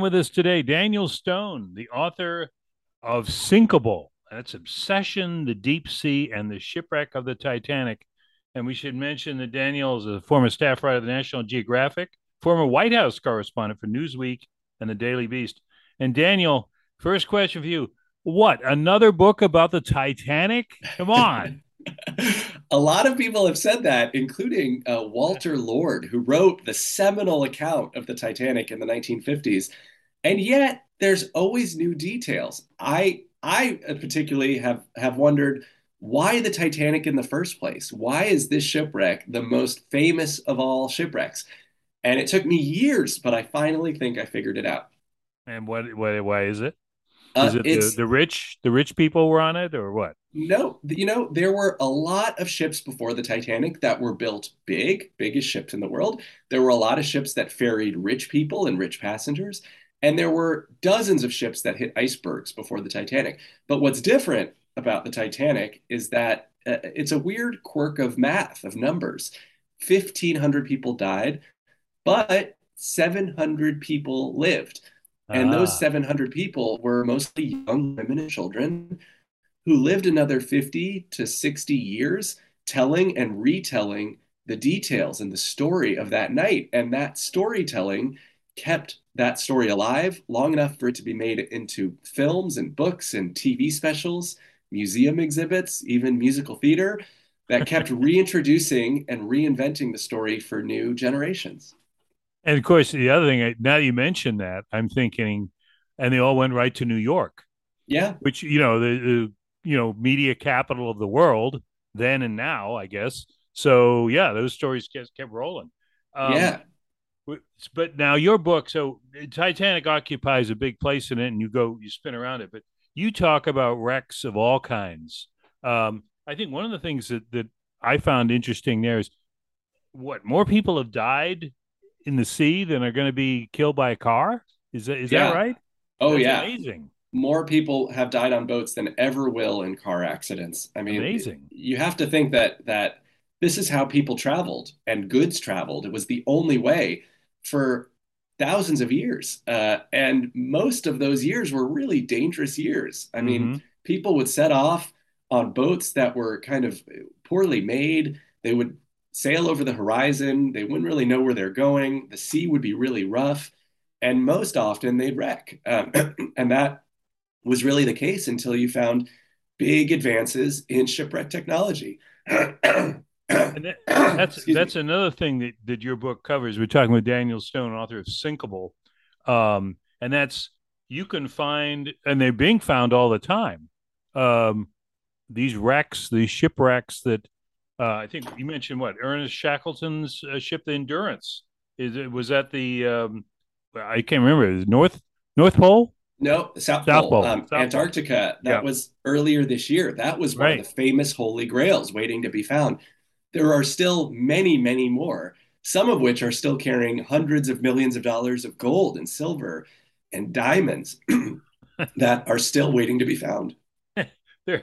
With us today, Daniel Stone, the author of Sinkable. That's Obsession, the Deep Sea, and the Shipwreck of the Titanic. And we should mention that Daniel is a former staff writer of the National Geographic, former White House correspondent for Newsweek and the Daily Beast. And Daniel, first question for you. What, another book about the Titanic? Come on. a lot of people have said that, including uh, Walter Lord, who wrote the seminal account of the Titanic in the 1950s. And yet, there's always new details. I I particularly have have wondered why the Titanic in the first place. Why is this shipwreck the most famous of all shipwrecks? And it took me years, but I finally think I figured it out. And what, what why is it? Uh, it the, the rich the rich people were on it or what? No, you know, there were a lot of ships before the Titanic that were built big, biggest ships in the world. There were a lot of ships that ferried rich people and rich passengers. And there were dozens of ships that hit icebergs before the Titanic. But what's different about the Titanic is that uh, it's a weird quirk of math, of numbers. 1,500 people died, but 700 people lived. And ah. those 700 people were mostly young women and children who lived another 50 to 60 years telling and retelling the details and the story of that night. And that storytelling kept that story alive long enough for it to be made into films and books and TV specials, museum exhibits, even musical theater that kept reintroducing and reinventing the story for new generations. And of course, the other thing, now you mentioned that, I'm thinking, and they all went right to New York. Yeah. Which, you know, the, the you know media capital of the world then and now, I guess. So yeah, those stories kept, kept rolling. Um, yeah. But now your book, so Titanic occupies a big place in it, and you go, you spin around it. But you talk about wrecks of all kinds. Um, I think one of the things that that I found interesting there is what more people have died in the sea than are going to be killed by a car. Is that is yeah. that right? Oh That's yeah, amazing more people have died on boats than ever will in car accidents. I mean, amazing. You have to think that that this is how people traveled and goods traveled. It was the only way for thousands of years, uh, and most of those years were really dangerous years. I mean, mm-hmm. people would set off on boats that were kind of poorly made. They would sail over the horizon. They wouldn't really know where they're going. The sea would be really rough, and most often they'd wreck. Um, and that was really the case until you found big advances in shipwreck technology. that, that's that's another thing that, that your book covers. We're talking with Daniel Stone, author of Sinkable, um, and that's you can find, and they're being found all the time. Um, these wrecks, these shipwrecks that uh, I think you mentioned. What Ernest Shackleton's uh, ship, the Endurance, is it was that the um, I can't remember North North Pole. No, South, South Pole, Pole. Um, South Antarctica. That yeah. was earlier this year. That was one right. of the famous holy grails waiting to be found. There are still many, many more, some of which are still carrying hundreds of millions of dollars of gold and silver and diamonds that are still waiting to be found. there,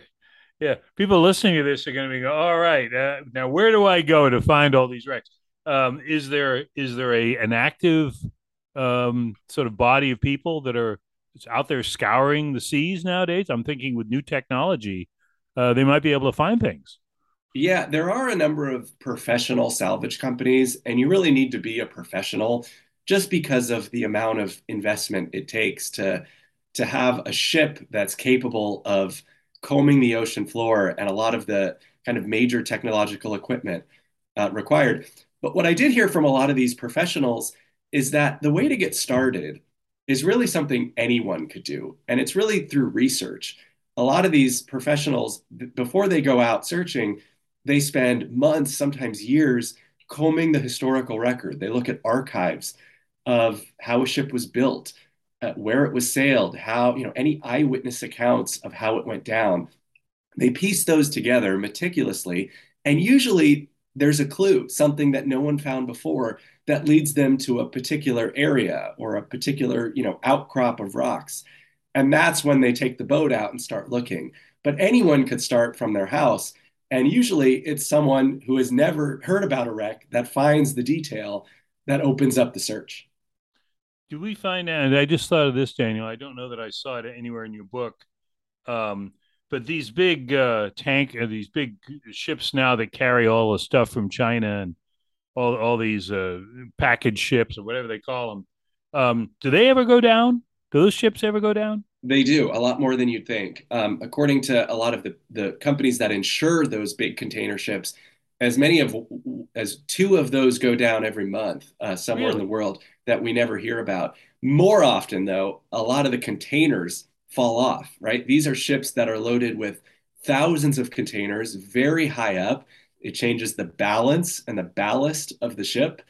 yeah. People listening to this are going to be going, all right, uh, now where do I go to find all these wrecks? Um, is there is there a an active um, sort of body of people that are out there scouring the seas nowadays. I'm thinking with new technology, uh, they might be able to find things. Yeah, there are a number of professional salvage companies, and you really need to be a professional just because of the amount of investment it takes to to have a ship that's capable of combing the ocean floor and a lot of the kind of major technological equipment uh, required. But what I did hear from a lot of these professionals is that the way to get started is really something anyone could do. And it's really through research. A lot of these professionals, before they go out searching, they spend months, sometimes years, combing the historical record. They look at archives of how a ship was built, uh, where it was sailed, how, you know, any eyewitness accounts of how it went down. They piece those together meticulously. And usually there's a clue, something that no one found before that leads them to a particular area or a particular, you know, outcrop of rocks. And that's when they take the boat out and start looking. But anyone could start from their house. And usually it's someone who has never heard about a wreck that finds the detail that opens up the search. Do we find out? And I just thought of this, Daniel. I don't know that I saw it anywhere in your book. Um, but these big uh, tank, uh, these big ships now that carry all the stuff from China and all all these uh, package ships or whatever they call them, um, do they ever go down? Do those ships ever go down? They do a lot more than you'd think. Um, according to a lot of the, the companies that insure those big container ships, as many of as two of those go down every month uh, somewhere really? in the world that we never hear about. More often, though, a lot of the containers fall off. Right, these are ships that are loaded with thousands of containers, very high up. It changes the balance and the ballast of the ship.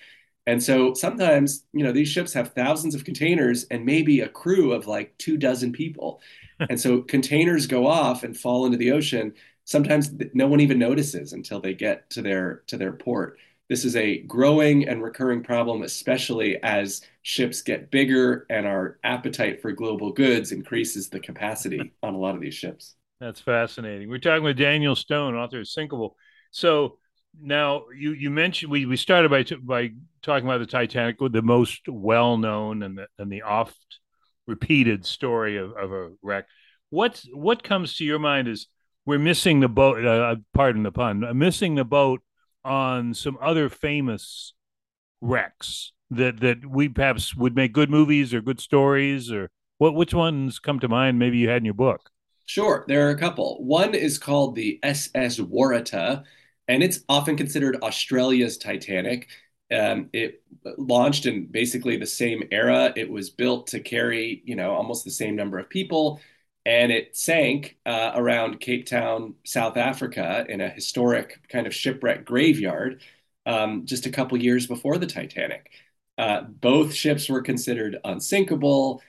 And so sometimes, you know, these ships have thousands of containers and maybe a crew of like two dozen people. and so containers go off and fall into the ocean. Sometimes no one even notices until they get to their to their port. This is a growing and recurring problem, especially as ships get bigger and our appetite for global goods increases the capacity on a lot of these ships. That's fascinating. We're talking with Daniel Stone, author of Sinkable. So now you you mentioned we we started by by talking about the Titanic, the most well known and the and the oft repeated story of, of a wreck. What what comes to your mind is we're missing the boat. Uh, pardon the pun. Uh, missing the boat on some other famous wrecks that that we perhaps would make good movies or good stories or what which ones come to mind maybe you had in your book sure there are a couple one is called the ss waratah and it's often considered Australia's Titanic. Um, it launched in basically the same era. It was built to carry, you know, almost the same number of people, and it sank uh, around Cape Town, South Africa, in a historic kind of shipwreck graveyard um, just a couple years before the Titanic. Uh, both ships were considered unsinkable.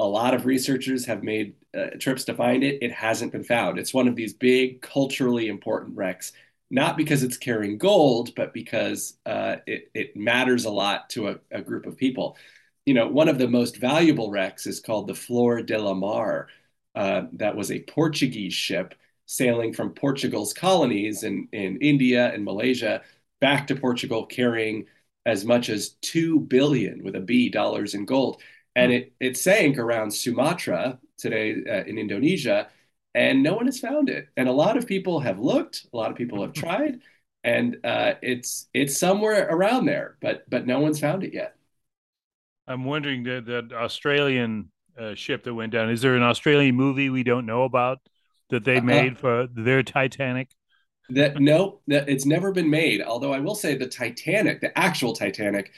A lot of researchers have made uh, trips to find it. It hasn't been found. It's one of these big culturally important wrecks not because it's carrying gold, but because uh, it, it matters a lot to a, a, group of people. You know, one of the most valuable wrecks is called the Flor de la Mar. Uh, that was a Portuguese ship sailing from Portugal's colonies in, in India and Malaysia back to Portugal, carrying as much as two billion with a B dollars in gold. And it, it sank around Sumatra today uh, in Indonesia and no one has found it. And a lot of people have looked, a lot of people have tried, and uh, it's it's somewhere around there, but but no one's found it yet. I'm wondering that that Australian uh, ship that went down. Is there an Australian movie we don't know about that they uh, made uh, for their Titanic? That no, that it's never been made. Although I will say the Titanic, the actual Titanic,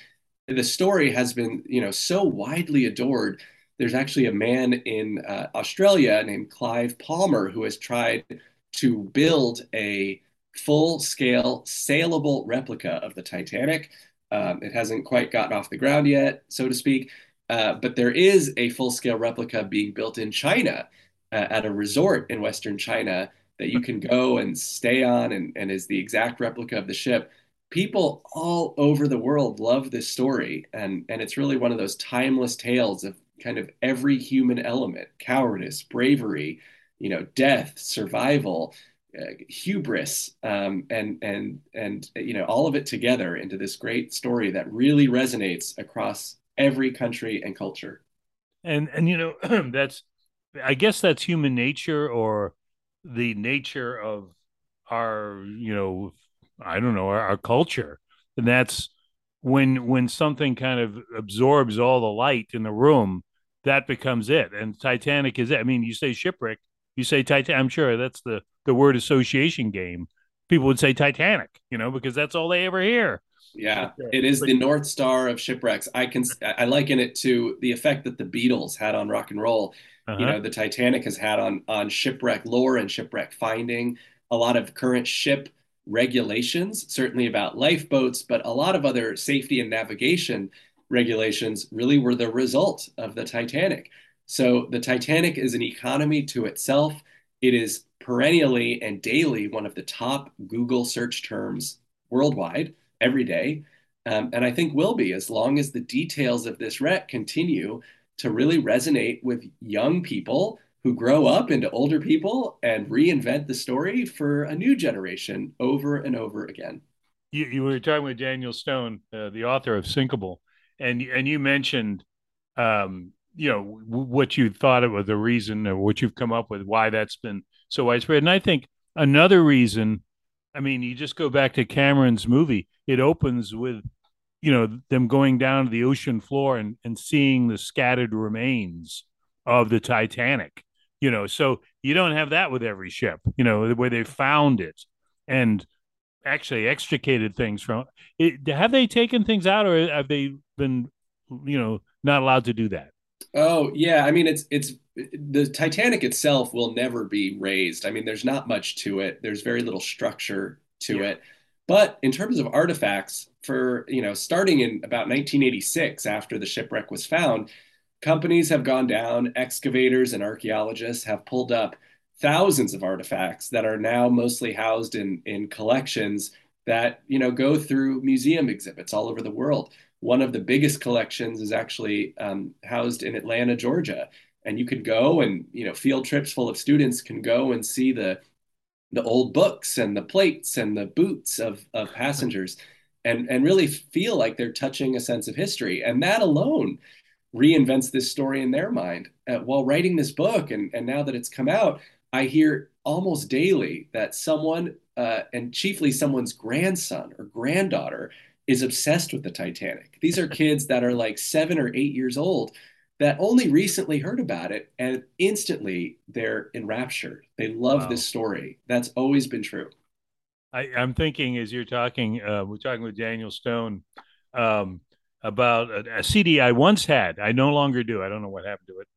the story has been you know so widely adored there's actually a man in uh, Australia named Clive Palmer who has tried to build a full scale sailable replica of the Titanic. Um, it hasn't quite gotten off the ground yet, so to speak, uh, but there is a full scale replica being built in China uh, at a resort in Western China that you can go and stay on and, and is the exact replica of the ship. People all over the world love this story, and, and it's really one of those timeless tales of kind of every human element cowardice bravery you know death survival uh, hubris um, and and and you know all of it together into this great story that really resonates across every country and culture and and you know that's i guess that's human nature or the nature of our you know i don't know our, our culture and that's when when something kind of absorbs all the light in the room that becomes it. And Titanic is it. I mean, you say shipwreck, you say Titanic. I'm sure that's the the word association game. People would say Titanic, you know, because that's all they ever hear. Yeah, it is the North Star of shipwrecks. I can I liken it to the effect that the Beatles had on rock and roll. Uh-huh. You know, the Titanic has had on on shipwreck lore and shipwreck finding. A lot of current ship regulations, certainly about lifeboats, but a lot of other safety and navigation regulations really were the result of the Titanic. So the Titanic is an economy to itself. It is perennially and daily one of the top Google search terms worldwide every day. Um, and I think will be as long as the details of this wreck continue to really resonate with young people who grow up into older people and reinvent the story for a new generation over and over again. You, you were talking with Daniel Stone, uh, the author of Sinkable, and and you mentioned um, you know, what you thought it was the reason or what you've come up with, why that's been so widespread. And I think another reason, I mean, you just go back to Cameron's movie. It opens with, you know, them going down to the ocean floor and, and seeing the scattered remains of the Titanic. You know, so you don't have that with every ship, you know, the where they found it and actually extricated things from it. Have they taken things out or have they been, you know, not allowed to do that? Oh, yeah. I mean, it's it's the Titanic itself will never be raised. I mean, there's not much to it. There's very little structure to yeah. it. But in terms of artifacts, for you know, starting in about 1986, after the shipwreck was found, companies have gone down. Excavators and archaeologists have pulled up thousands of artifacts that are now mostly housed in in collections that you know go through museum exhibits all over the world. One of the biggest collections is actually um, housed in Atlanta, Georgia, and you can go and you know field trips full of students can go and see the the old books and the plates and the boots of of passengers and and really feel like they're touching a sense of history. And that alone reinvents this story in their mind. Uh, while writing this book and and now that it's come out i hear almost daily that someone uh, and chiefly someone's grandson or granddaughter is obsessed with the titanic. These are kids that are like seven or eight years old that only recently heard about it and instantly they're enraptured. They love wow. this story. That's always been true. I, am thinking as you're talking, uh, we're talking with Daniel Stone um, about a, a, CD I once had. I no longer do. I don't know what happened to it,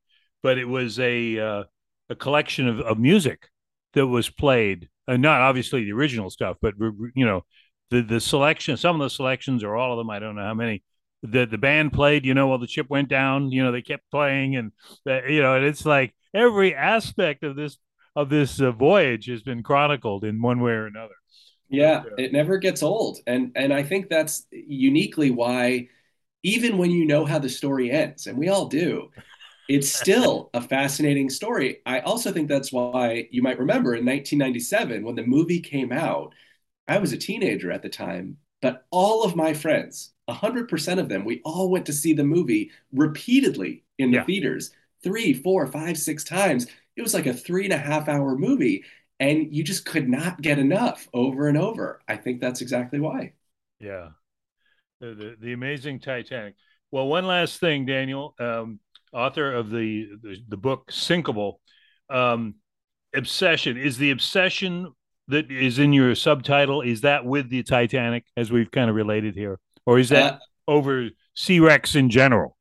but it was a uh, a collection of, of music that was played. Uh, not obviously the original stuff, but you know the the selection. Some of the selections, or all of them, I don't know how many, the the band played, you know, while the ship went down, you know, they kept playing, and uh, you know, and it's like every aspect of this of this uh, voyage has been chronicled in one way or another. Yeah, it never gets old, and and I think that's uniquely why, even when you know how the story ends, and we all do, it's still a fascinating story. I also think that's why you might remember in 1997 when the movie came out. I was a teenager at the time, but all of my friends 100% of them, we all went to see the movie repeatedly in the yeah. theaters three, four, five, six times. It was like a three and a half hour movie, and you just could not get enough over and over. I think that's exactly why. Yeah. The, the, the amazing Titanic. Well, one last thing, Daniel, um, author of the, the, the book Sinkable, um, obsession is the obsession that is in your subtitle. Is that with the Titanic, as we've kind of related here? or is that uh, over sea wrecks in general?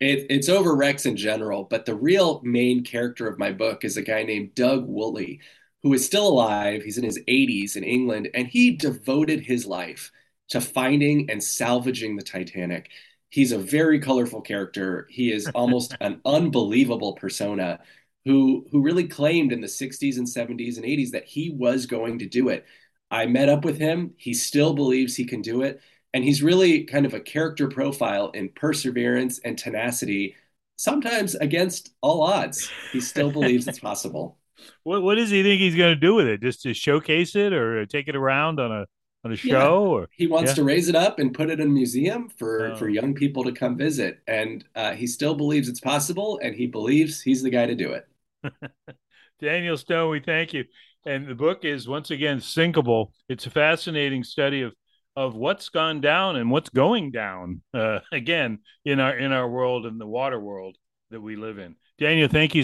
It, it's over wrecks in general, but the real main character of my book is a guy named Doug Woolley, who is still alive. He's in his 80s in England, and he devoted his life to finding and salvaging the Titanic. He's a very colorful character. He is almost an unbelievable persona who who really claimed in the 60s and 70s and 80s that he was going to do it. I met up with him. He still believes he can do it and he's really kind of a character profile in perseverance and tenacity, sometimes against all odds. He still believes it's possible. What what does he think he's going to do with it? Just to showcase it or take it around on a on a show? Yeah. Or he wants yeah. to raise it up and put it in a museum for oh. for young people to come visit. And uh, he still believes it's possible, and he believes he's the guy to do it. Daniel Stone, we thank you. And the book is once again sinkable. It's a fascinating study of of what's gone down and what's going down uh, again in our in our world in the water world that we live in. Daniel, thank you.